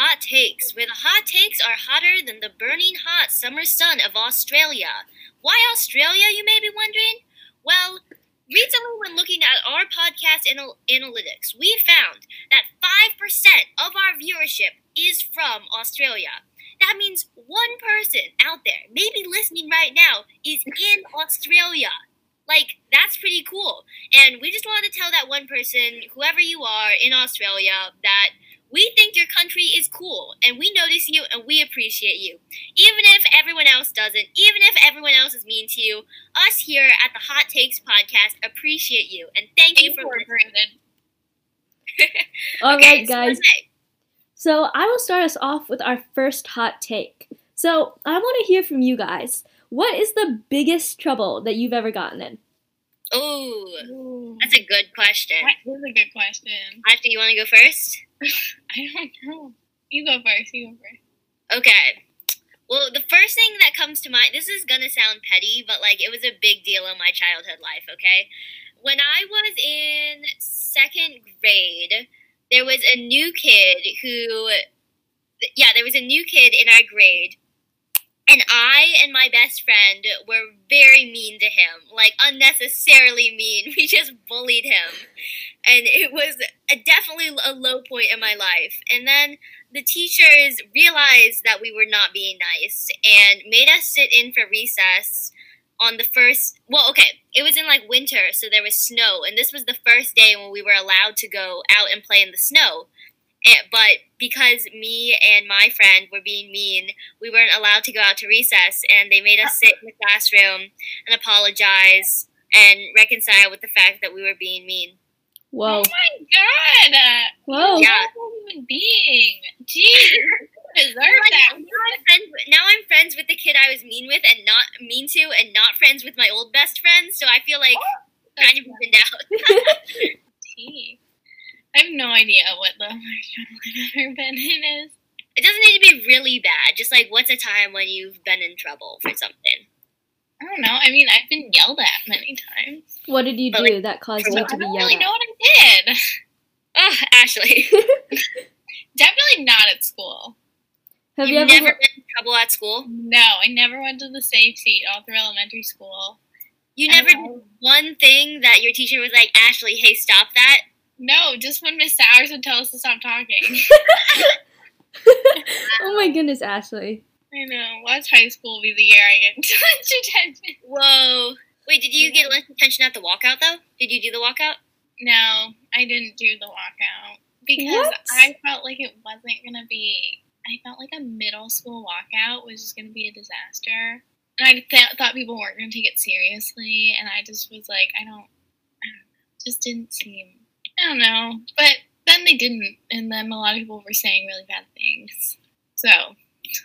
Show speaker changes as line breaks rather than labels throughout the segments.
Hot Takes, where the hot takes are hotter than the burning hot summer sun of Australia. Why Australia, you may be wondering? Well, recently, when looking at our podcast anal- analytics, we found that 5% of our viewership is from Australia. That means one person out there, maybe listening right now, is in Australia. Like, that's pretty cool. And we just wanted to tell that one person, whoever you are in Australia, that we think your country is cool and we notice you and we appreciate you. Even if everyone else doesn't, even if everyone else is mean to you, us here at the Hot Takes podcast appreciate you and thank you for listening.
All
Okay,
right, guys.
Renee,
So I will start us off with our first hot take. So I want to hear from you guys. What is the biggest trouble that you've ever gotten in?
Oh,
Ooh,
that's a good question.
that is a good question.
After you want to go first?
I don't know. You go first. You go first.
Okay. Well, the first thing that comes to mind, this is gonna sound petty, but like it was a big deal in my childhood life, okay? When I was in second grade, there was a new kid who, yeah, there was a new kid in our grade, and I and my best friend were very mean to him, like unnecessarily mean. We just bullied him, and it was a, definitely a low point in my life. And then the teachers realized that we were not being nice and made us sit in for recess on the first well okay it was in like winter so there was snow and this was the first day when we were allowed to go out and play in the snow Eh, but because me and my friend were being mean we weren't allowed to go out to recess and they made us sit in the classroom and apologize and reconcile with the fact that we were being mean
Whoa.
Oh my god!
Whoa.
You're
Yeah.
a human being. Jeez, you deserve that.
now, I'm friends, with- now I'm friends with the kid I was mean with and not mean to, and not friends with my old best friend. So I feel like kind of evened out.
Tea. I have no idea what the worst trouble I've ever been in is.
it doesn't need to be really bad. Just like what's a time when you've been in trouble for something.
I don't know. I mean, I've been yelled at many times.
What did you
But,
do that caused
for
you
what?
to
I
be
don't
yelled
really
at?
know what I did.
Oh, Ashley,
Definitely not at school.
Have you
you've
ever?
never been in trouble at school.
No, I never went to the safe seat all through elementary school.
You never did one thing that your teacher was like, Ashley, hey, stop that.
No, just when Miss Sowers would tell us to stop talking.
oh my goodness, Ashley.
I know. Watch high school be the year I get lunch attention.
Whoa. Wait, did you get lunch attention at the walkout though? Did you do the walkout?
No, I didn't do the walkout because
What?
I felt like it wasn't gonna be. I felt like a middle school walkout was just gonna be a disaster, and I th- thought people weren't gonna take it seriously, and I just was like, I don't, I don't know, just didn't seem. I don't know, but then they didn't, and then a lot of people were saying really bad things. So,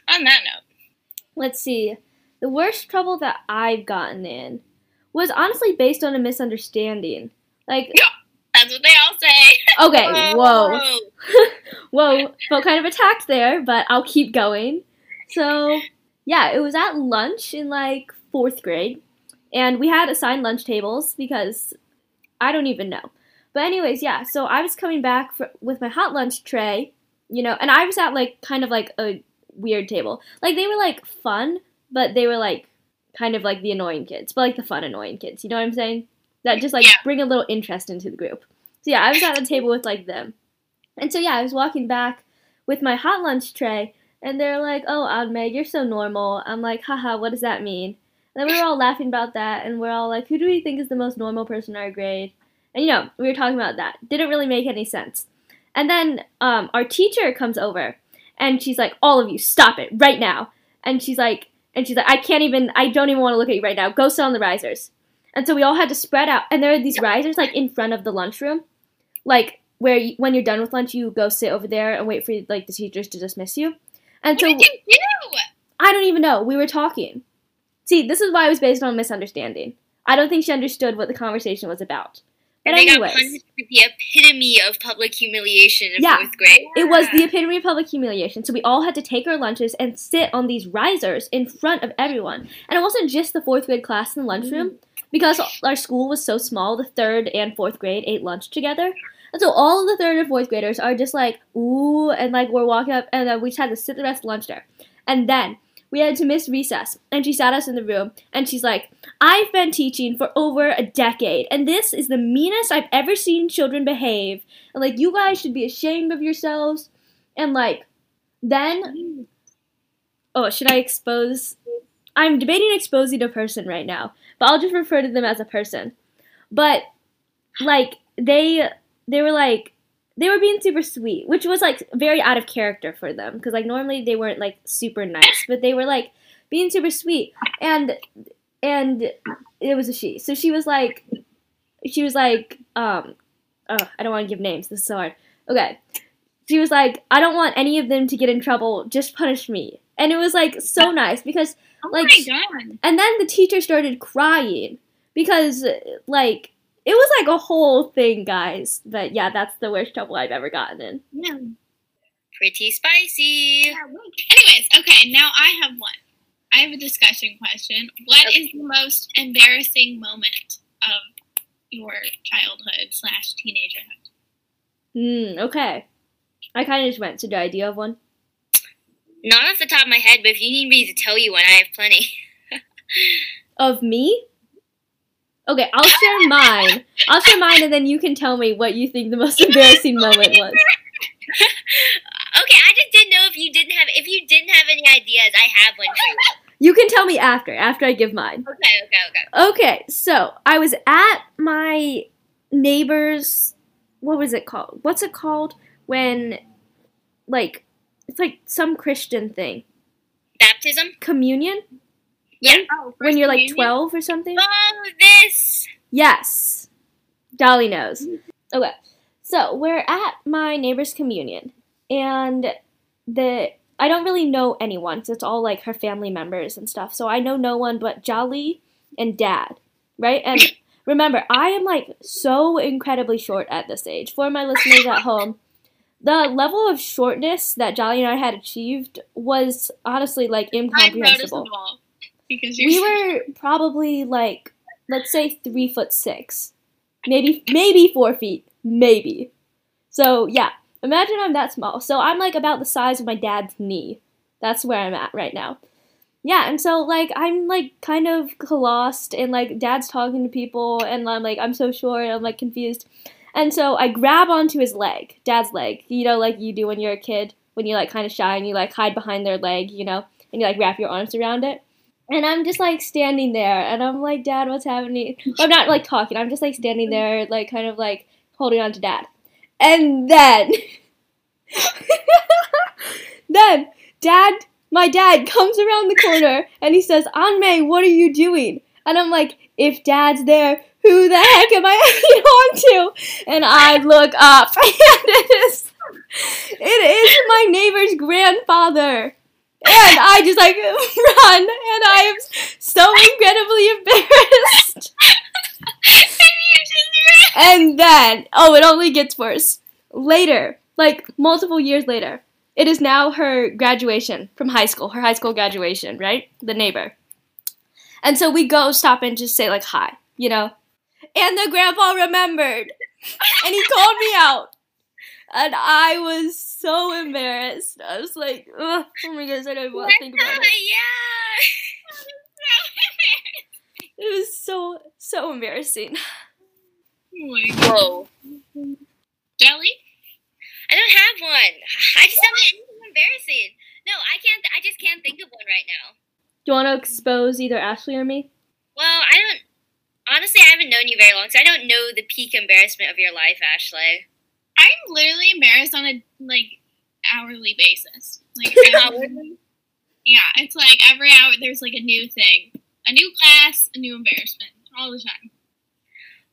on that note,
Let's see. The worst trouble that I've gotten in was honestly based on a misunderstanding. Like,
that's what they all say.
okay, whoa. Whoa, felt kind of attacked there, but I'll keep going. So, yeah, it was at lunch in like fourth grade, and we had assigned lunch tables because I don't even know. But, anyways, yeah, so I was coming back fr with my hot lunch tray, you know, and I was at like kind of like a weird table. Like, they were like fun, but they were like kind of like the annoying kids, but like the fun annoying kids, you know what I'm saying? That just like
Yeah.
bring a little interest into the group. So, yeah, I was at the table with like them. And so yeah, I was walking back with my hot lunch tray, and they're like, "Oh, Aunt Meg, you're so normal." I'm like, "Haha, what does that mean?" And then we were all laughing about that, and we're all like, "Who do we think is the most normal person in our grade?" And you know, we were talking about that. Didn't really make any sense. And then um, our teacher comes over, and she's like, "All of you, stop it right now!" And she's like, and she's like, "I can't even. I don't even want to look at you right now. Go sit on the risers." And so we all had to spread out, and there are these risers like in front of the lunchroom, like where you, when you're done with lunch, you go sit over there and wait for like the teachers to dismiss you. And
What
so
did you do?
I don't even know. We were talking. See, this is why it was based on misunderstanding. I don't think she understood what the conversation was about. But
and they got punished with the epitome of public humiliation in
Yeah.
fourth grade.
it was the epitome of public humiliation. So we all had to take our lunches and sit on these risers in front of everyone. And it wasn't just the fourth grade class in the lunchroom. Mm-hmm. Because our school was so small, the third and fourth grade ate lunch together. And so all of the third and fourth graders are just like, ooh, and like we're walking up, and then we just had to sit the rest of lunch there. And then we had to miss recess, and she sat us in the room, and she's like, I've been teaching for over a decade, and this is the meanest I've ever seen children behave. And like, you guys should be ashamed of yourselves. And like, then, oh, should I expose? I'm debating exposing a person right now, but I'll just refer to them as a person. But like, they they were like they were being super sweet, which was like very out of character for them because like normally they weren't like super nice, but they were like being super sweet and and it was a she. So she was like she was like um oh, I don't want to give names. This is so hard. Okay. She was like, I don't want any of them to get in trouble. Just punish me. And it was like so nice because
Oh
Like,
my god.
and then the teacher started crying because like it was like a whole thing, guys. But yeah, that's the worst trouble I've ever gotten in.
Yeah.
Pretty spicy.
Anyways, okay, now I have one. I have a discussion question. What is the most embarrassing moment of your childhood slash teenagerhood?
Hmm, okay. I kind of just went. So do I do you have one?
Not off the top of my head, but if you need me to tell you one, I have plenty.
Of me? Okay, I'll share mine. I'll share mine, and then you can tell me what you think the most embarrassing moment was.
okay, I just didn't know if you didn't have if you didn't have any ideas. I have one for you.
You can tell me after, after I give mine.
Okay, okay, okay.
Okay, so I was at my neighbor's. What was it called? What's it called when, like, it's like some Christian thing.
Baptism.
Communion?
Yeah.
Oh,
When you're like 12 or something?
Oh, this.
Yes. Dolly knows. Okay. So we're at my neighbor's communion, and the I don't really know anyone because it's all like her family members and stuff. So I know no one but Jolly and Dad, right? And remember, I am like so incredibly short at this age. For my listeners at home, the level of shortness that Jolly and I had achieved was honestly like incomprehensible.
Because
we were probably like let's say three foot six. Maybe maybe four feet. Maybe. So yeah. Imagine i'm that small. So i'm like about the size of my dad's knee. That's where i'm at right now. Yeah and so like i'm like kind of lost and like dad's talking to people and i'm like i'm so short i'm like confused. And so i grab onto his leg dad's leg. You know like you do when you're a kid when you're like kind of shy and you like hide behind their leg you know and you like wrap your arms around it and I'm just like standing there, and I'm like, Dad, what's happening? I'm not like talking. I'm just like standing there, like kind of like holding on to Dad. And then, then Dad, my dad comes around the corner and he says, Anmei, what are you doing? And I'm like, if Dad's there, who the heck am I hanging on to? And I look up, and it is, it is my neighbor's grandfather. And I just like run, and I am so incredibly embarrassed. And then, oh, it only gets worse. Later, like multiple years later, it is now her graduation from high school, her high school graduation, right? The neighbor. And so we go stop and just say, like, hi, you know? And the grandpa remembered, and he called me out. And I was so embarrassed. I was like, Ugh, oh my gosh, I don't want to think about it.
yeah.
It was so, so embarrassing.
Oh Whoa.
Jelly?
I don't have one. I just don't have anything embarrassing. No, I can't. I just can't think of one right now.
Do you want to expose either Ashley or me?
Well, I don't. Honestly, I haven't known you very long, so I don't know the peak embarrassment of your life, Ashley.
I'm literally embarrassed on a like hourly basis. Like
Hourly?
yeah, it's like every hour there's like a new thing, a new class, a new embarrassment all the time.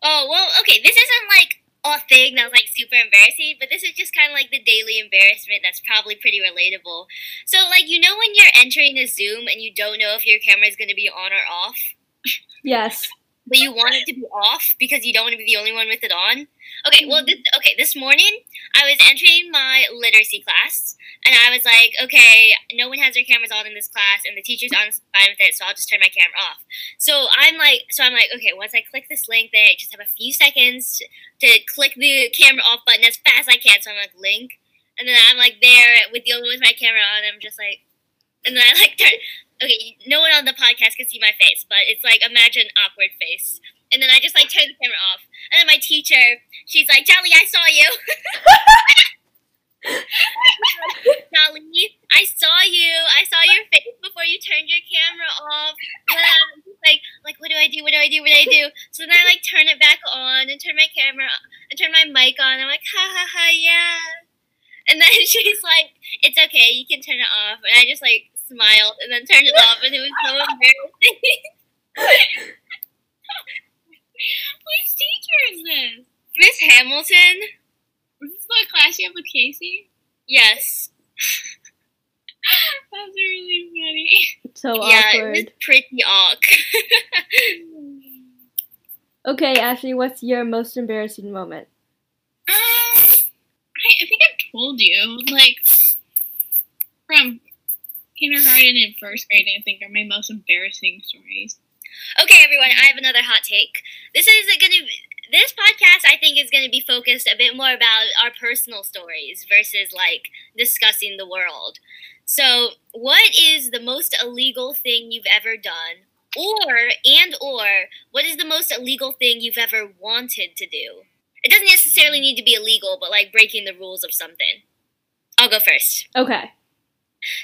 Oh well, okay. This isn't like a thing that's like super embarrassing, but this is just kind of like the daily embarrassment that's probably pretty relatable. So, like, you know, when you're entering a Zoom and you don't know if your camera is going to be on or off.
Yes.
But you want it to be off because you don't want to be the only one with it on. Okay, well, mm-hmm. this, okay, this morning I was entering my literacy class, and I was like, okay, no one has their cameras on in this class, and the teacher's honestly fine with it, so I'll just turn my camera off. So I'm like, so I'm like, okay, once I click this link, then I just have a few seconds to click the camera off button as fast as I can. So I'm like, link, and then I'm like there with the only one with my camera on. I'm just like, and then I like turn. Okay, no one on the podcast can see my face, but it's like imagine awkward face. And then I just like turn the camera off. And then my teacher, she's like, Jolly, I saw you. Jolly, I saw you. I saw your face before you turned your camera off. And I'm just like, like, what do I do? What do I do? What do I do? So then I like turn it back on and turn my camera and turn my mic on. I'm like, ha ha ha, yeah. And then she's like, it's okay, you can turn it off. And I just like smiled and then turned it off, and it was so embarrassing.
Which teacher is this?
Miss Hamilton?
Is this the class you have with Casey?
Yes.
That's really funny.
So
yeah,
awkward.
was pretty awk.
Okay, Ashley, what's your most embarrassing moment?
Um, I, I think I've told you, like, from kindergarten and first grade, I think are my most embarrassing stories.
okay, everyone, I have another hot take. This is going to this podcast I think is going to be focused a bit more about our personal stories versus like discussing the world. So, what is the most illegal thing you've ever done? Or and or what is the most illegal thing you've ever wanted to do? It doesn't necessarily need to be illegal, but like breaking the rules of something. I'll go first.
Okay.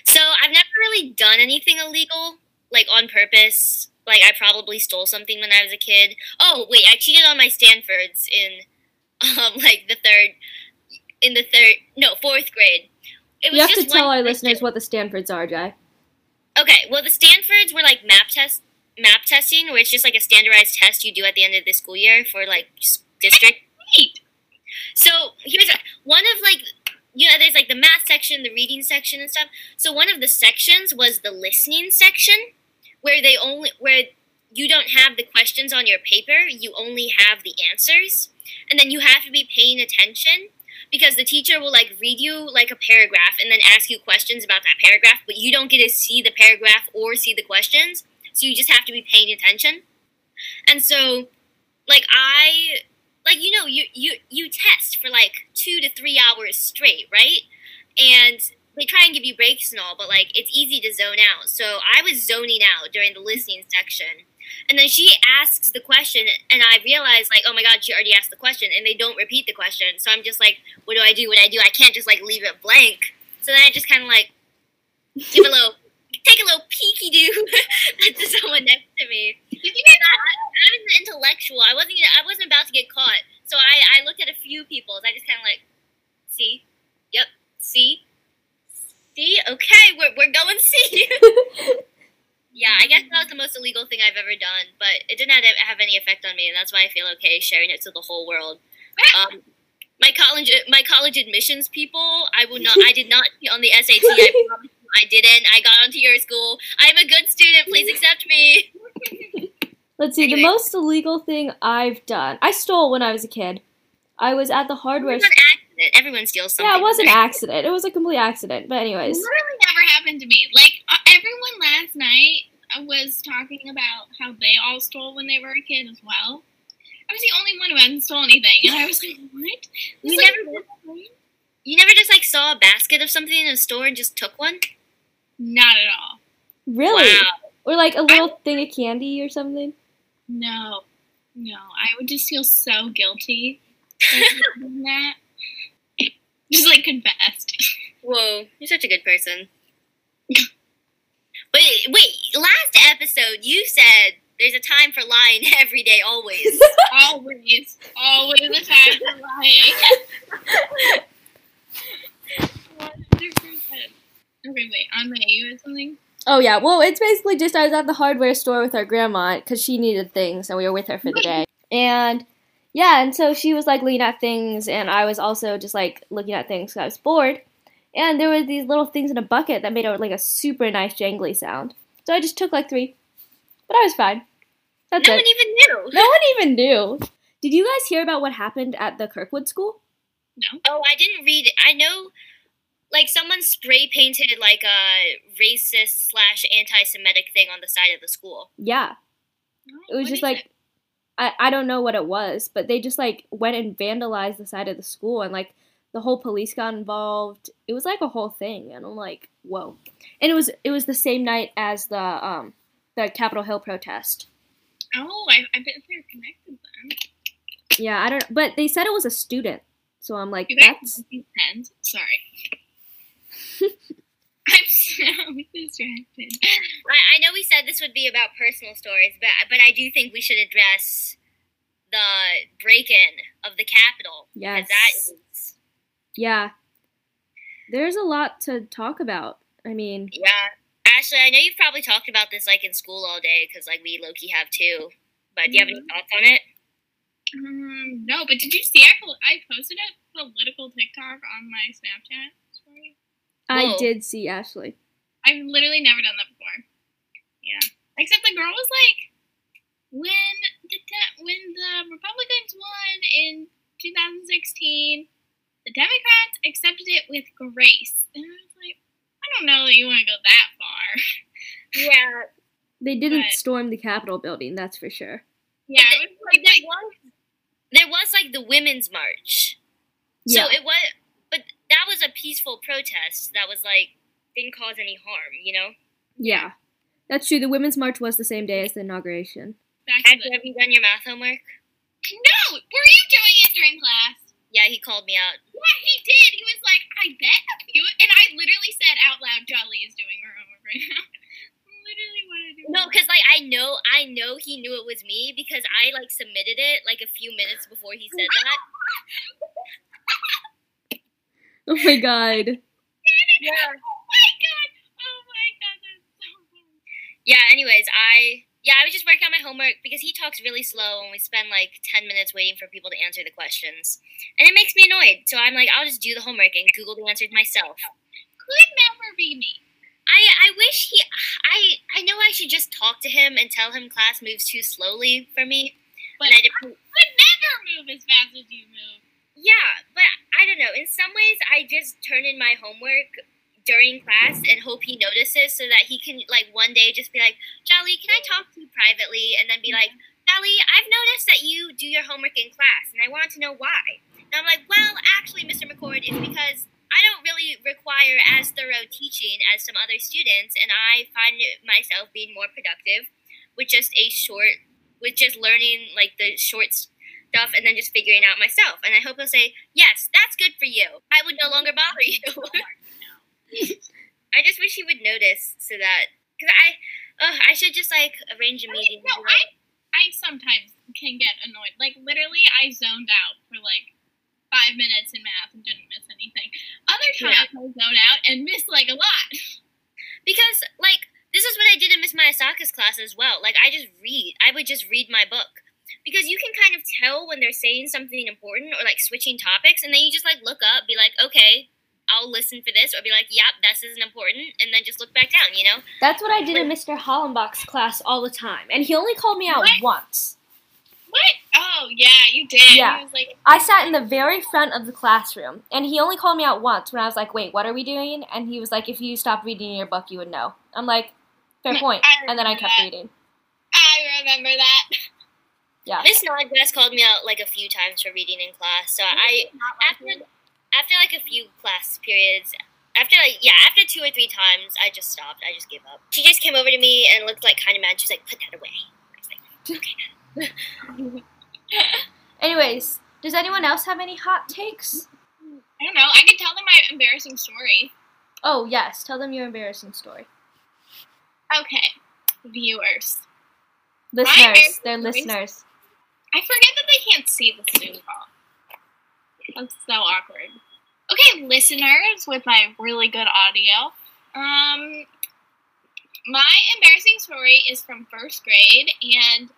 So I've never really done anything illegal, like on purpose. Like I probably stole something when I was a kid. Oh wait, I cheated on my Stanfords in, um, like the third, in the third, no, fourth grade. It
You have to tell our listeners what the Stanfords are, Jai.
Okay, well the Stanfords were like map test, map testing, where it's just like a standardized test you do at the end of the school year for like district. So here's one of like you know there's like the math section, the reading section and stuff. So one of the sections was the listening section where they only where you don't have the questions on your paper, you only have the answers. And then you have to be paying attention because the teacher will like read you like a paragraph and then ask you questions about that paragraph, but you don't get to see the paragraph or see the questions. So you just have to be paying attention. And so like I like you know you you you test for like two to three hours straight right? And they try and give you breaks and all but like it's easy to zone out. So i was zoning out during the listening section. And then she asks the question and i realize like oh my god she already asked the question and they don't repeat the question. So i'm just like what do i do? What do i do? I can't just like leave it blank. So then i just kind of like give a little take a little peeky do to someone next to me
you
I, I was an intellectual. I wasn't. I wasn't about to get caught. So I, I looked at a few people's. I just kind of like, see, yep, see, see. Okay, we're we're going see. You. Yeah, I guess that was the most illegal thing I've ever done, but it didn't have, have any effect on me, and that's why I feel okay sharing it to the whole world. Um, my college my college admissions people, I will not. I did not be on the SAT. I promise you, I didn't. I got onto your school. I'm a good student. Please accept me.
Let's see, the most illegal thing I've done. I stole when I was a kid. I was at the
It
hardware
was an accident. Everyone steals something.
Yeah, it was an
when
accident. It was a complete accident. But anyways.
It literally never happened to me. Like uh, everyone last night was talking about how they all stole when they were a kid as well. I was the only one who hadn't stolen anything, and I was like, "What?
You
This
never-
like a?
You never just like saw a basket of something in a store and just took one?
Not at all.
Really?
Wow.
Or like a little thing of candy or something?
No, no. I would just feel so guilty that. Just like confessed.
Whoa, you're such a good person. but wait, last episode you said there's a time for lying every day, always.
always, always a time for lying. One hundred percent. Okay, wait. I'm on the you had something.
Oh yeah. Well, it's basically just I was at the hardware store with our grandma because she needed things, and we were with her for the day. And yeah, and so she was like looking at things, and I was also just like looking at things 'cause I was bored. And there were these little things in a bucket that made a, like a super nice jangly sound. So I just took like three, but I was fine. That's
no
it.
one even knew.
No one even knew. Did you guys hear about what happened at the Kirkwood school?
No.
Oh, I didn't read it. I know, like, someone spray painted, like, a racist slash anti Semitic thing on the side of the school.
Yeah. It was just like
it?
I, I don't know what it was, but they just like went and vandalized the side of the school and like the whole police got involved. It was like a whole thing and I'm like, whoa. And it was it was the same night as the um the Capitol Hill protest.
Oh, I, I bet they're connected then.
Yeah, I don't but they said it was a student. So I'm like
You
that's
have these? Sorry. I'm so distracted.
I, I know we said this would be about personal stories, but but I do think we should address the break-in of the Capitol.
yes.
That is,
Yeah. There's a lot to talk about. I mean,
yeah. Ashley, I know you've probably talked about this like in school all day, because like we low-key have too. But do you have any
Mhm.
thoughts on it?
Um, no, but did you see I, pol- I posted a political TikTok on my Snapchat story?
I
Whoa.
did see Ashley.
I've literally never done that before. Yeah. Except the girl was like, when the de- when the Republicans won in 2016, the Democrats accepted it with grace. And I was like, I don't know that you want to go that far.
Yeah.
They didn't
But-
storm the Capitol building, that's for sure.
Yeah,
But
it was
Like,
like,
there was, there was like the women's march.
Yeah.
So it was, but that was a peaceful protest. That was like didn't cause any harm. You know.
yeah. That's true. The Women's March was the same day as the inauguration.
back to
have you done your math homework?
no, were you doing it during class?
Yeah, he called me out.
Yeah, he did. He was like, I bet a few. And I literally said out loud, Jolly is doing her homework right now. literally what I do.
No, because like I know, I know he knew it was me because I like submitted it like a few minutes before he said that.
Oh my god.
Yeah.
Oh my god. Oh my god, that's so funny.
Yeah. Anyways, I yeah, I was just working on my homework because he talks really slow and we spend like ten minutes waiting for people to answer the questions, and it makes me annoyed. So I'm like, I'll just do the homework and Google the answers myself.
Could never be me.
I I wish he I I know I should just talk to him and tell him class moves too slowly for me.
But
I did,
could never move as fast as you move.
yeah, but I don't know. In some ways, I just turn in my homework during class and hope he notices so that he can like one day just be like, Jolly, can I talk to you privately? And then be like, Jolly, I've noticed that you do your homework in class, and I want to know why. And I'm like, well, actually, Mr. McCord, it's because I don't really require as thorough teaching as some other students, and I find myself being more productive with just a short, with just learning like the short stuff and then just figuring out myself. And I hope he'll say, yes, that's good for you. I would no longer bother you. I just wish he would notice so that, because I, uh, I should just like arrange a meeting.
No,
and be
I,
like,
I sometimes can get annoyed. Like, literally, I zoned out for like five minutes in math and didn't miss anything. Other
Yeah.
times, I zone out and miss like a lot.
because like this is what I did in Miss Mayasaka's class as well. Like I just read. I would just read my book. Because you can kind of tell when they're saying something important or like switching topics, and then you just like look up, be like, okay, I'll listen for this, or be like, yep, this isn't important, and then just look back down, you know?
That's what I did in Mr. Hollenbach's class all the time. And he only called me out
What?
once.
What? Oh, yeah, you did.
Yeah.
He was like,
I sat in the very front of the classroom, and he only called me out once when I was like, wait, what are we doing? And he was like, if you stopped reading your book, you would know. I'm like, fair point. And then I kept
that.
reading.
I remember that.
Yeah.
Miss Snodgrass called me out like a few times for reading in class, so I after after like a few class periods after like yeah after two or three times i just stopped i just gave up she just came over to me and looked like kind of mad she was like put that away I was like,
Anyways, does anyone else have any hot takes?
I don't know. I could tell them my embarrassing story.
Oh, yes. Tell them your embarrassing story.
Okay, viewers.
Listeners.
embarrassing
They're listeners.
I forget that they can't see the Zoom call. That's so awkward. Okay, listeners with my really good audio. Um, my embarrassing story is from first grade, and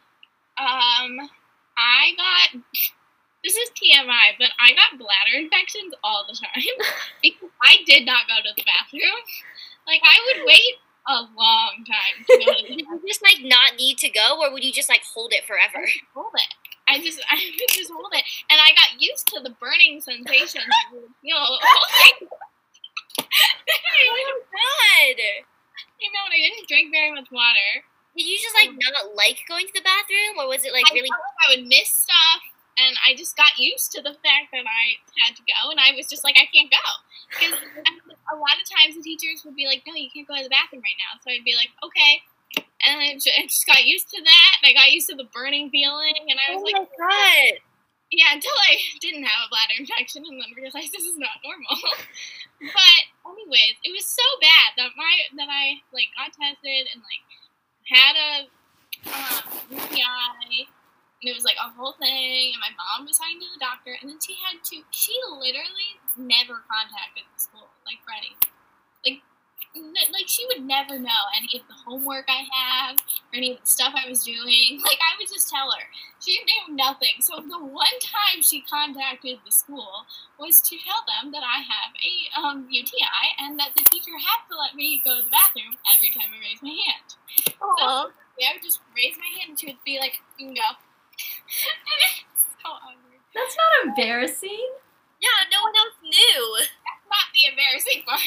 um, I got this is TMI, but I got bladder infections all the time because I did not go to the bathroom. Like I would wait a long time to go to the
Did you just like not need to go, or would you just like hold it forever?
hold it. I just I would just hold it, and I got used to the burning sensation. you holding.
Oh God!
you know, and I didn't drink very much water.
Did you just like not like going to the bathroom, or was it like
I
really?
like I would miss stuff, and I just got used to the fact that I had to go, and I was just like, I can't go. Because a lot of times the teachers would be like, no, you can't go to the bathroom right now. So I'd be like, okay. And I ju- I just got used to that, and I got used to the burning feeling, and I was
Oh
like,
my God!
yeah, until I didn't have a bladder infection and then realized this is not normal. but anyways, it was so bad that my that I like got tested and like had a um, UTI and it was like a whole thing and my mom was talking to the doctor and then she had to she literally never contacted the school like Freddie. Like she would never know any of the homework I have or any of the stuff I was doing. Like I would just tell her. She knew nothing. So the one time she contacted the school was to tell them that I have a um, UTI and that the teacher had to let me go to the bathroom every time I raised my hand.
Aw.
Yeah, I would just raise my hand and she would be like, "You can go." so awkward.
That's not embarrassing.
Yeah, no one else knew.
Not the embarrassing part.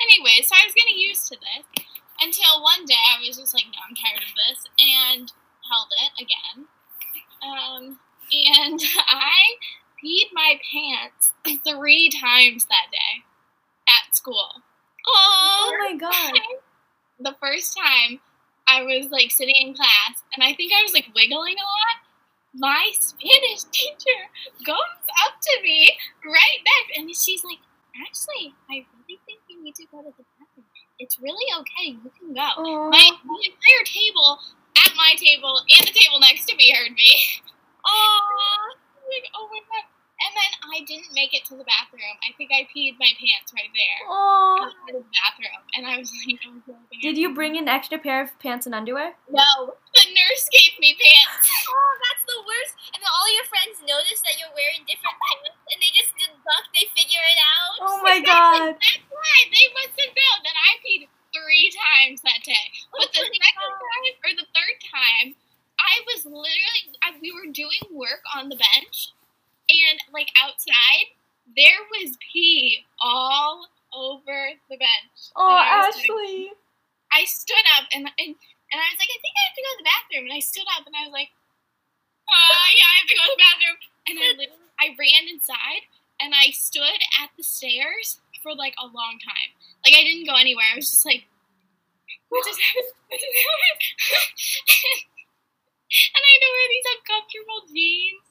anyway, so I was getting used to this until one day I was just like, "No, I'm tired of this," and held it again. Um, and I peed my pants three times that day at school.
Oh
Oh,
my god.
the first time I was like sitting in class and I think I was like wiggling a lot. My Spanish teacher goes up to me right back and she's like, Actually, I really think you need to go to the bathroom. It's really okay. You can go.
Aw.
My the entire table at my table and the table next to me heard me.
Aw.
like, oh my god. And then I didn't make it to the bathroom. I think I peed my pants right there. Outside the bathroom. And I was like, oh, my God.
Did you bring an extra pair of pants and underwear?
No, the nurse gave me pants.
Oh, that's the worst. And then all your friends notice that you're wearing different pants, and they just deduct, they figure it out.
Oh my god.
That's why they must have known that I peed three times that day. But the
Oh
second time or the third time, I was literally I, we were doing work on the bench, and like outside, there was pee all over the bench.
Oh,
was like-
Ashley.
I stood up and and and I was like, I think I have to go to the bathroom. And I stood up and I was like, uh, yeah, I have to go to the bathroom. And I I ran inside and I stood at the stairs for like a long time. Like I didn't go anywhere. I was just like, what just happened? What just happened? and I had to wear these uncomfortable jeans.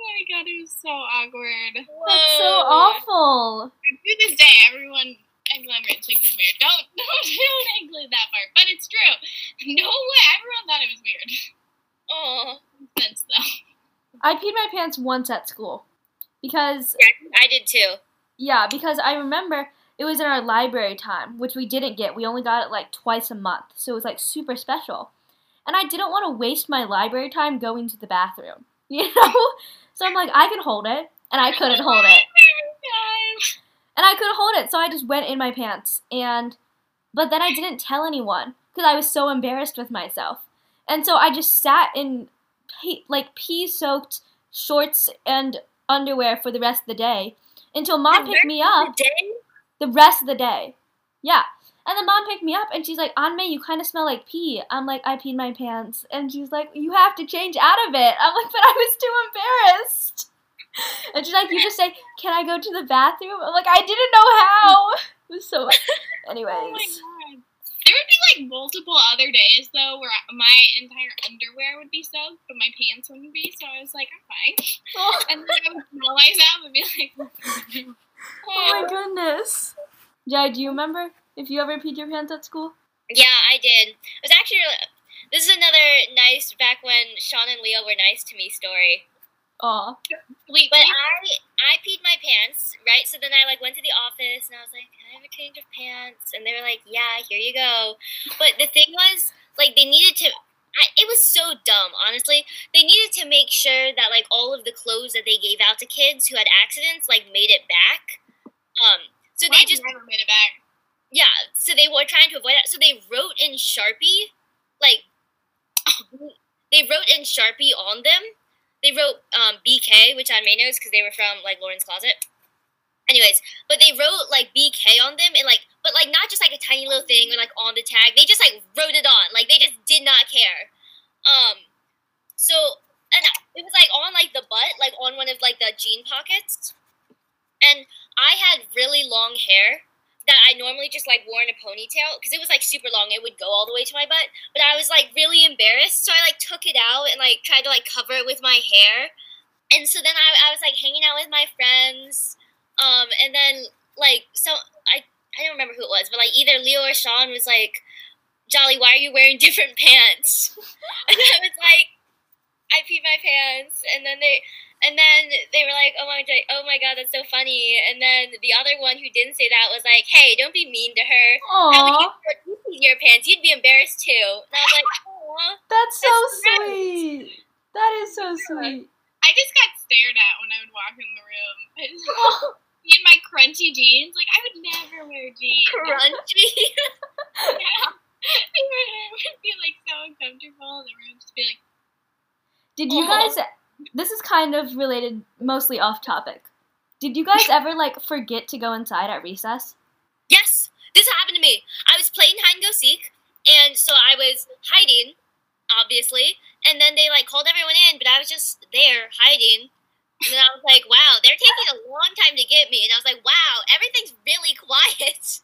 Oh my god, it was so awkward.
That's so awful.
To this day, everyone include chicks is weird. Don't don't don't include that part, but it's true. No way, everyone thought it was weird.
Oh,
Sense though.
I peed my pants once at school. Because
yeah, I did too.
Yeah, because I remember it was in our library time, which we didn't get. We only got it like twice a month, so it was like super special. And I didn't want to waste my library time going to the bathroom, you know? So I'm like, I can hold it, and I couldn't hold it. And I couldn't hold it, so I just went in my pants. And but then I didn't tell anyone because I was so embarrassed with myself. And so I just sat in pee, like pee-soaked shorts and underwear for the rest of the day until mom
The
picked me up
The day?
the rest of the day. Yeah. And then mom picked me up and she's like, Anme, you kind of smell like pee. I'm like, I peed my pants. And she's like, you have to change out of it. I'm like, but I was too embarrassed. And she's like, you just say, can I go to the bathroom? I'm like, I didn't know how. It was so. Anyways.
Oh my god. There would be like multiple other days though where my entire underwear would be soaked, but my pants wouldn't be. So I was like, I'm fine.
Oh,
And then I would smell myself and be like,
oh my goodness. Jai, do you remember if you ever peed your pants at school?
Yeah, I did. It was actually this is another nice back when Sean and Leo were nice to me story.
Aw.
Wait,
But
wait,
I I peed my pants, right? So then I like went to the office and I was like, "Can I have a change of pants?" And they were like, "Yeah, here you go." But the thing was, like, they needed to. I, it was so dumb, honestly. They needed to make sure that like all of the clothes that they gave out to kids who had accidents like made it back. Um, so they just
never made it back.
Yeah, so they were trying to avoid that. So they wrote in Sharpie, like they wrote in Sharpie on them. They wrote um, BK, which I may know because they were from like Lauren's Closet. Anyways, but they wrote like BK on them and like, but like not just like a tiny little thing or like on the tag. They just like wrote it on. Like they just did not care. Um, so and it was like on like the butt, like on one of like the jean pockets. And I had really long hair that I normally just like wore in a ponytail because it was like super long. It would go all the way to my butt, but I was like really embarrassed, so I like took it out and like tried to like cover it with my hair. And so then I, I was like hanging out with my friends, um, and then like so I I don't remember who it was, but like either Leo or Sean was like, "Jolly, why are you wearing different pants?" and I was like, "I peed my pants," and then they and then they were like, "Oh my god, oh my god, that's so funny." And then the other one who didn't say that was like, "Hey, don't be mean to her. How would you
Aww,
put in your pants? You'd be embarrassed too." And I was like,
that's so
That's nice.
sweet. That is so sweet.
I just got stared at when I would walk in the room. I just,
Oh,
me in my crunchy jeans, like I would never wear jeans.
Crunchy.
Yeah. They would, be like so uncomfortable. The room just be like,
Did you
Aw.
guys? This is kind of related, mostly off topic. Did you guys ever like forget to go inside at recess?
yes, this happened to me. I was playing hide and go seek, and so I was hiding, obviously. And then they like called everyone in, but I was just there hiding. And then I was like, "Wow, they're taking a long time to get me." And I was like, "Wow, everything's really quiet."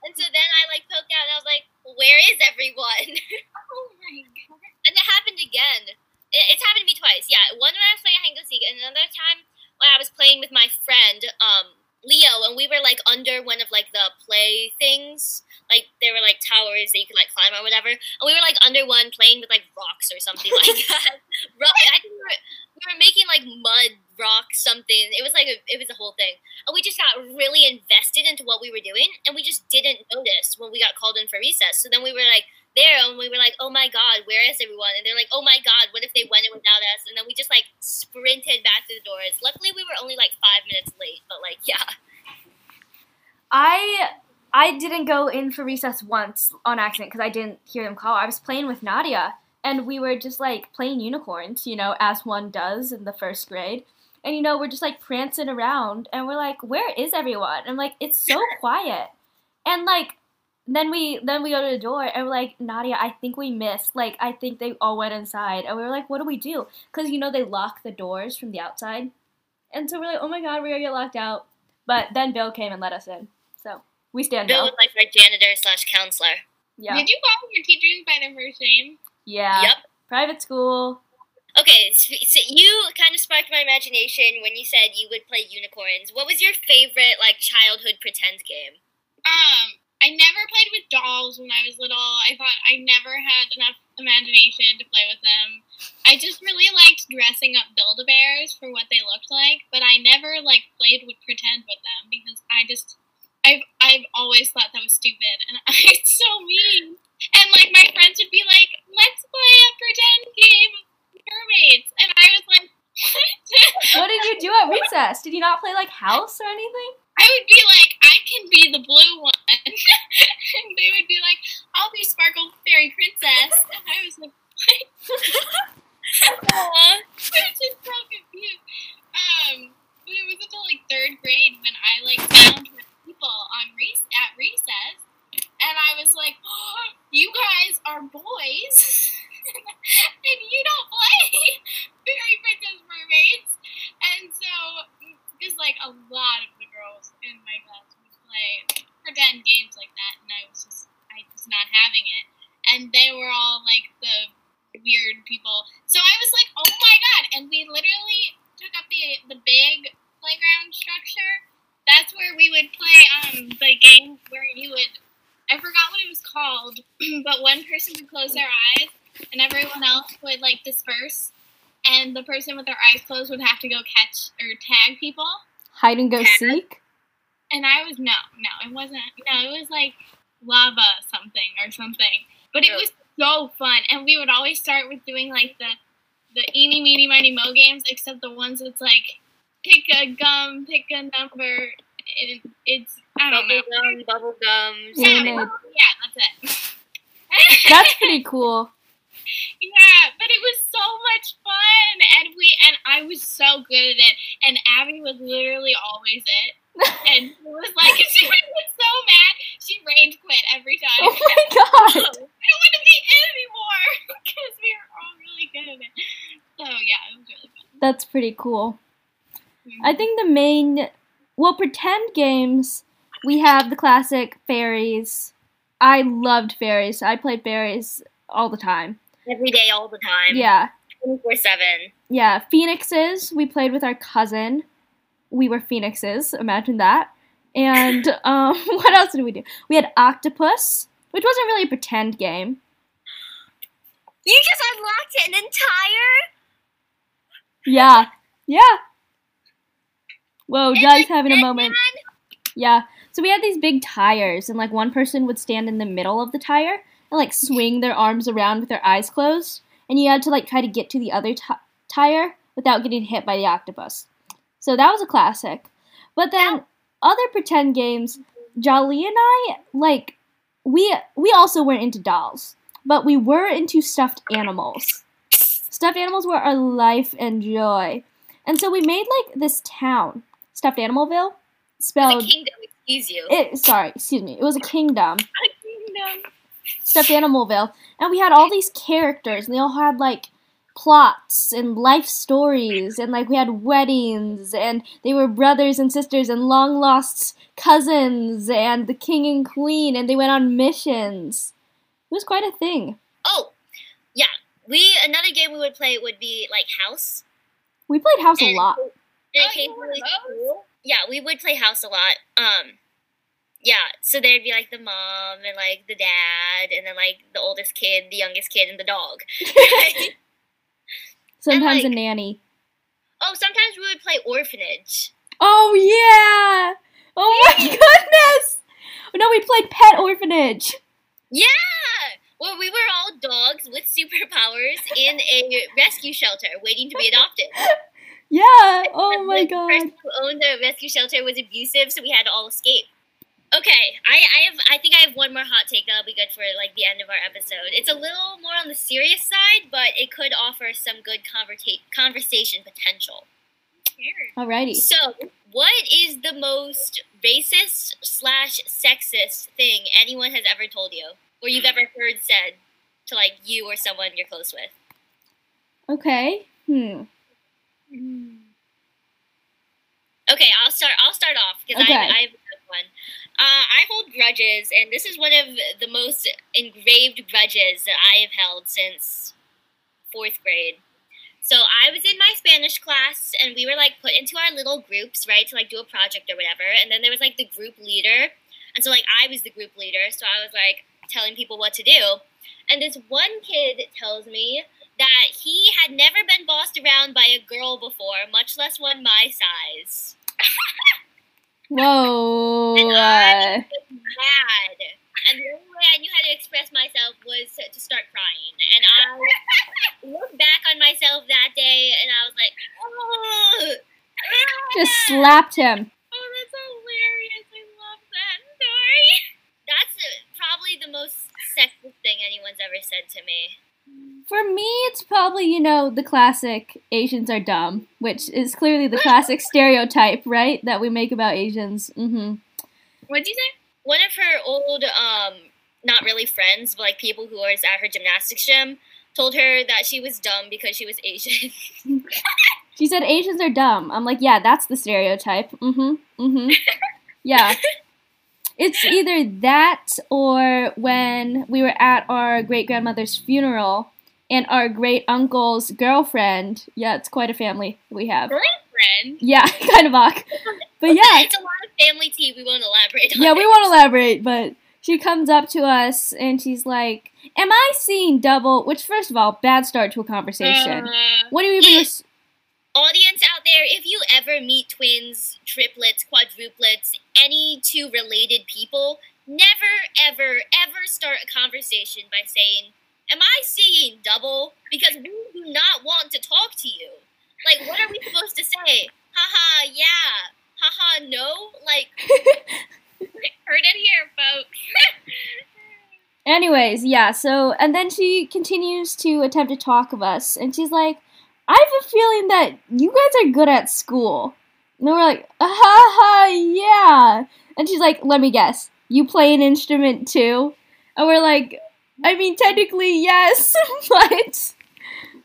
And so then I like poked out, and I was like, "Where is everyone?"
oh my god.
And it happened again. It, it's happened to me twice. Yeah, one when I was playing hide and go seek, and another time when I was playing with my friend um, Leo, and we were like under one of like the play things. Like there were like towers that you could like climb or whatever, and we were like under one playing with like rocks or something like that. Ro- I think we were, we were making like mud rock something. It was like a, it was a whole thing, and we just got really invested into what we were doing, and we just didn't notice when we got called in for recess. So then we were like there and we were like, oh my god, where is everyone? And they're like, oh my god, what if they went in without us? And then we just like sprinted back to the doors. Luckily, we were only like five minutes late, but like, yeah.
I I didn't go in for recess once on accident because I didn't hear them call. I was playing with Nadia, and we were just like playing unicorns, you know, as one does in the first grade. And you know, we're just like prancing around, and we're like, "Where is everyone?" And like, it's so quiet. And like, then we then we go to the door, and we're like, "Nadia, I think we missed. Like, I think they all went inside." And we were like, "What do we do?" Because you know they lock the doors from the outside, and so we're like, "Oh my god, we're gonna get locked out." But then Bill came and let us in, so we stand
Bill was like our janitor slash counselor.
Yeah.
Did you call your teachers by their first name?
Yeah.
Yep.
Private school.
Okay, so, so you kind of sparked my imagination when you said you would play unicorns. What was your favorite like childhood pretend game?
Um, I never played with dolls when I was little. I thought I never had enough imagination to play with them. I just really liked dressing up Build-A-Bears for what they looked like, but I never like played with pretend with them because I just I've I've always thought that was stupid and it's so mean. And like my friends would be like, "Let's play a pretend game of mermaids," and I was like, "What?"
What did you do at recess? Did you not play like house or anything?
I would be like, I can be the blue one. and they would be like, I'll be Sparkle Fairy Princess. And I was like, what? I was just so confused. Um, but it was until like third grade when I like found people on rec- at recess. And I was like, oh, you guys are boys. and you don't play Fairy Princess Mermaids. And so, because like a lot of the girls in my class would play pretend games like that, and I was just, I was not having it. And they were all like the weird people. So I was like, oh my god! And we literally took up the the big playground structure. That's where we would play um the game where you would. I forgot what it was called, but one person would close their eyes and everyone else would like disperse, and the person with their eyes closed would have to go catch or tag people.
Hide and go seek.
And I was no, no, it wasn't. No, it was like lava something or something. But it
oh.
was so fun, and we would always start with doing like the the eeny meeny miny mo games, except the ones that's like pick a gum, pick a number. It, it's I don't know.
Bubblegum, bubblegum.
Yeah,
Yeah, that's it.
That's pretty cool.
Yeah, but it was so much fun, and we and I was so good at it, and Abby was literally always it, and it was like she was so mad, she rage quit every time.
Oh my god.
I don't want to be in anymore because we were all really good at it. So yeah, it was really fun.
That's pretty cool. Mm-hmm. I think the main, well, pretend games, we have the classic fairies. I loved fairies. I played fairies all the time.
Every day, all the time.
Yeah.
24 7.
Yeah. Phoenixes, we played with our cousin. We were phoenixes. Imagine that. And um, what else did we do? We had octopus, which wasn't really a pretend game.
You just unlocked an entire.
Yeah. Yeah. Whoa, Doug's having a moment. Yeah. So we had these big tires, and like one person would stand in the middle of the tire and like swing their arms around with their eyes closed, and you had to like try to get to the other ti tire without getting hit by the octopus. So that was a classic. But then other pretend games, Jolly and I like we we also weren't into dolls, but we were into stuffed animals. Stuffed animals were our life and joy. And so we made like this town, Stuffed Animalville, spelled
kingdom, excuse
it sorry, excuse me. It was a kingdom, A
Kingdom.
stuffed Animalville, and we had all these characters, and they all had like plots and life stories, and like we had weddings, and they were brothers and sisters and long lost cousins, and the king and queen, and they went on missions. It was quite a thing.
oh, yeah. We Another game we would play would be like House.
We played house a lot.
And
Oh,
occasionally
you were.
Yeah, we would play House a lot. Um, yeah. So there'd be like the mom and like the dad, and then like the oldest kid, the youngest kid, and the dog.
Sometimes a
like-
nanny.
oh, sometimes we would play Orphanage.
Oh yeah! Oh my goodness! No, we played Pet Orphanage.
Yeah. Well, we were all dogs with superpowers in a rescue shelter waiting to be adopted.
Yeah. Oh
And
my
the
god.
person who owned the rescue shelter was abusive, so we had to all escape. Okay, I, I have I think I have one more hot take that'll be good for like the end of our episode. It's a little more on the serious side, but it could offer some good conversa- conversation potential.
Scared.
Alrighty.
So, what is the most racist slash sexist thing anyone has ever told you, or you've ever heard said to like you or someone you're close with?
Okay. Hmm.
Okay, I'll start. I'll start off because
Okay.
I, I have a good one. Uh, I hold grudges, and this is one of the most engraved grudges that I have held since fourth grade. So I was in my Spanish class, and we were like put into our little groups, right, to like do a project or whatever. And then there was like the group leader, and so like I was the group leader, so I was like telling people what to do. And this one kid tells me that he had never been bossed around by a girl before, much less one my size.
Whoa.
And
Uh,
I was mad. And the only way I knew how to express myself was to, to start crying. And I looked back on myself that day and I was like, oh.
just slapped him.
Oh, that's hilarious. I love that story.
That's uh, probably the most sexist thing anyone's ever said to me.
For me, it's probably, you know, the classic Asians are dumb, which is clearly the classic stereotype, right? That we make about Asians. Mm-hmm.
What'd you say?
One of her old, um, not really friends, but like people who was at her gymnastics gym, told her that she was dumb because she was Asian.
She said Asians are dumb. I'm like, yeah, that's the stereotype. Mm-hmm. Mm-hmm. Yeah. It's either that or when we were at our great grandmother's funeral and our great uncle's girlfriend. Yeah, it's quite a family we have.
Girlfriend.
Yeah, kind of awk. But yeah,
it's a lot of family tea. We won't elaborate on
yeah,
it.
we won't elaborate, but she comes up to us and she's like, Am I seeing double? Which, first of all, bad start to a conversation.
Uh,
What do you even. res-
audience there, if you ever meet twins, triplets, quadruplets, any two related people, never, ever, ever start a conversation by saying, Am I seeing double? Because we do not want to talk to you. Like, what are we supposed to say? Haha, yeah. Haha, no. Like, heard it here, folks.
Anyways, yeah, so, and then she continues to attempt to talk of us, and she's like, I have a feeling that you guys are good at school. And we're like, ha ha, yeah. And she's like, let me guess, you play an instrument too? And we're like, I mean, technically, yes, but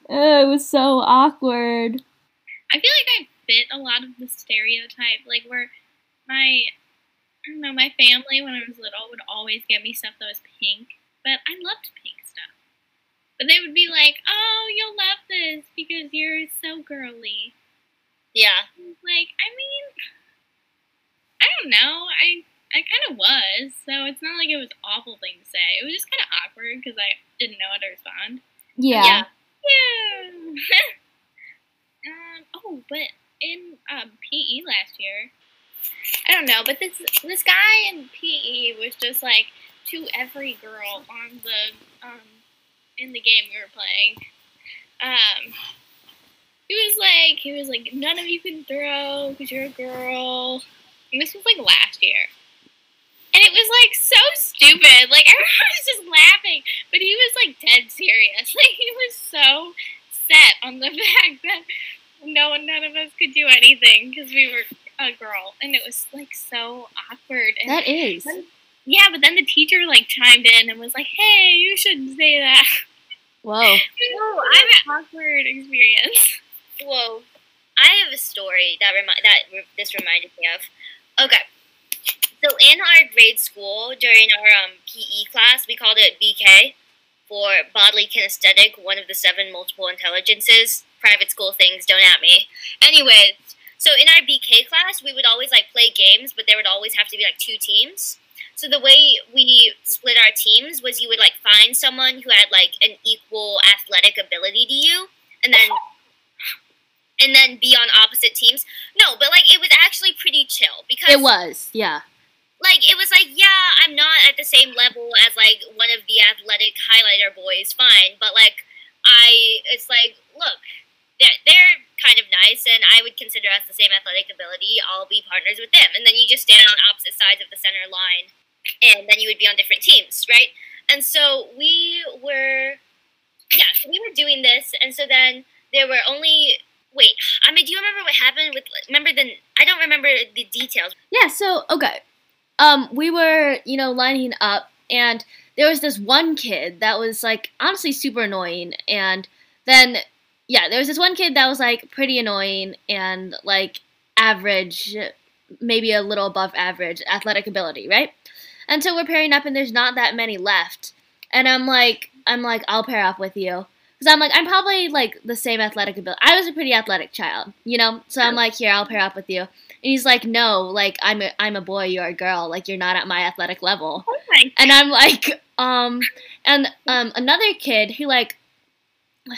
uh, it was so awkward.
I feel like I fit a lot of the stereotype, like where my I don't know, my family when I was little would always get me stuff that was pink, but I loved pink stuff. But they would be like, "Oh, you'll love this because you're so girly."
Yeah.
Like, I mean, I don't know. I I kind of was, so it's not like it was an awful thing to say. It was just kind of awkward because I didn't know how to respond.
Yeah.
Yeah. um, oh, but in um, PE last year, I don't know, but this this guy in PE was just like to every girl on the um in the game we were playing. Um, he was like he was like none of you can throw because you're a girl. And this was like last year. And it was like so stupid. Like everyone was just laughing, but he was like dead serious. Like he was so set on the fact that no one, none of us could do anything because we were a girl, and it was like so awkward. And
That is.
then- yeah, but then the teacher like chimed in and was like, "Hey, you shouldn't say that."
Whoa.
Oh, I'm an awkward experience.
Whoa. I have a story that remi- that re- this reminded me of. Okay. So in our grade school, during our um, PE class, we called it BK for bodily kinesthetic, one of the seven multiple intelligences. Private school things, don't at me. Anyway, so in our BK class, we would always like play games, but there would always have to be like two teams. So the way we split our teams was you would like find someone who had like an equal athletic ability to you, and then and then be on opposite teams. No, but like it was actually pretty chill because
It was, yeah.
like it was like yeah, I'm not at the same level as like one of the athletic highlighter boys, fine, but like I it's like look, they're they're kind of nice and I would consider us the same athletic ability. I'll be partners with them. And then you just stand on opposite sides of the center line and then you would be on different teams, right? And so we were yeah, so we were doing this and so then there were only wait, I mean do you remember what happened with remember the I don't remember the details.
Yeah, so okay. Um, we were, you know, lining up and there was this one kid that was like honestly super annoying and then yeah, there was this one kid that was like pretty annoying and like average maybe a little above average athletic ability, right? And so we're pairing up and there's not that many left. And I'm like I'm like I'll pair up with you. Cuz I'm like I'm probably like the same athletic ability. I was a pretty athletic child, you know? So I'm like here, I'll pair up with you. And he's like, "No, like I'm a I'm a boy, you're a girl. Like you're not at my athletic level."
Oh my
And I'm like, um, and um, another kid who like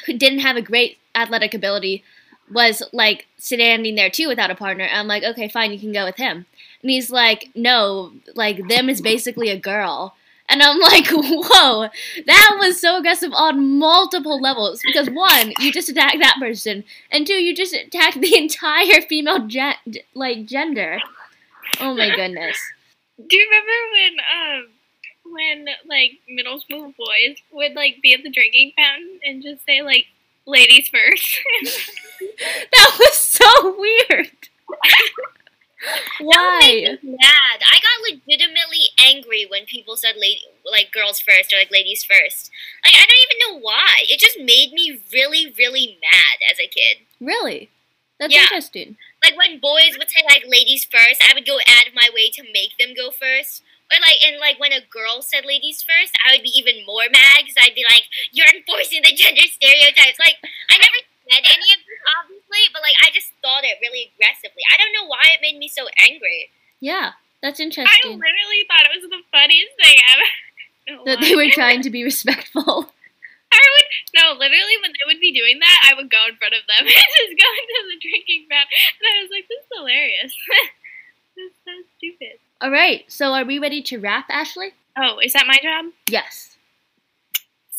who didn't have a great athletic ability was like standing there too without a partner. And I'm like, okay, fine, you can go with him. And he's like, no, like them is basically a girl. And I'm like, whoa, that was so aggressive on multiple levels. Because one, you just attacked that person, and two, you just attacked the entire female gen- like gender. Oh my goodness.
Do you remember when um when like middle school boys would like be at the drinking fountain and just say like ladies first?
That was so weird. Why?
Mad. I got legitimately angry when people said lady, like girls first or like ladies first. Like I don't even know why. It just made me really, really mad as a kid.
Really? That's
Yeah.
interesting.
Like when boys would say like ladies first, I would go out of my way to make them go first. Or like and like when a girl said ladies first, I would be even more mad because I'd be like, "You're enforcing the gender stereotypes." Like I never said any of this, obviously, but like I just thought it really aggressively. I don't know why it made me so angry.
Yeah, that's interesting.
I literally thought it was the funniest thing ever.
That they were trying to be respectful.
I would no, literally when they would be doing that, I would go in front of them and just go into the drinking fountain, and I was like, "This is hilarious. this is so stupid."
All right, so are we ready to wrap, Ashley?
Oh, is that my job?
Yes.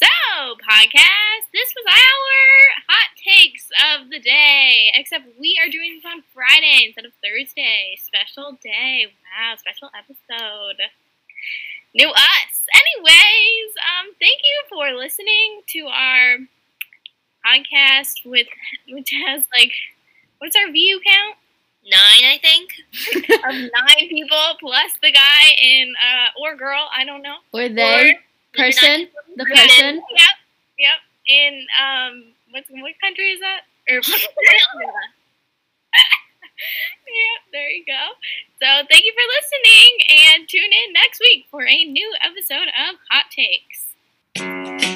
So, podcast, this was our hot takes of the day. Except we are doing this on Friday instead of Thursday. Special day. Wow, special episode. new us. Anyways, um, thank you for listening to our podcast with which has like what's our view count?
Nine, I think.
of nine people plus the guy in uh or girl, I don't know.
Or they,
Or
person, the Person.
Yep, yep. In um what what country is that? Or yeah, there you go. So thank you for listening and tune in next week for a new episode of Hot Takes.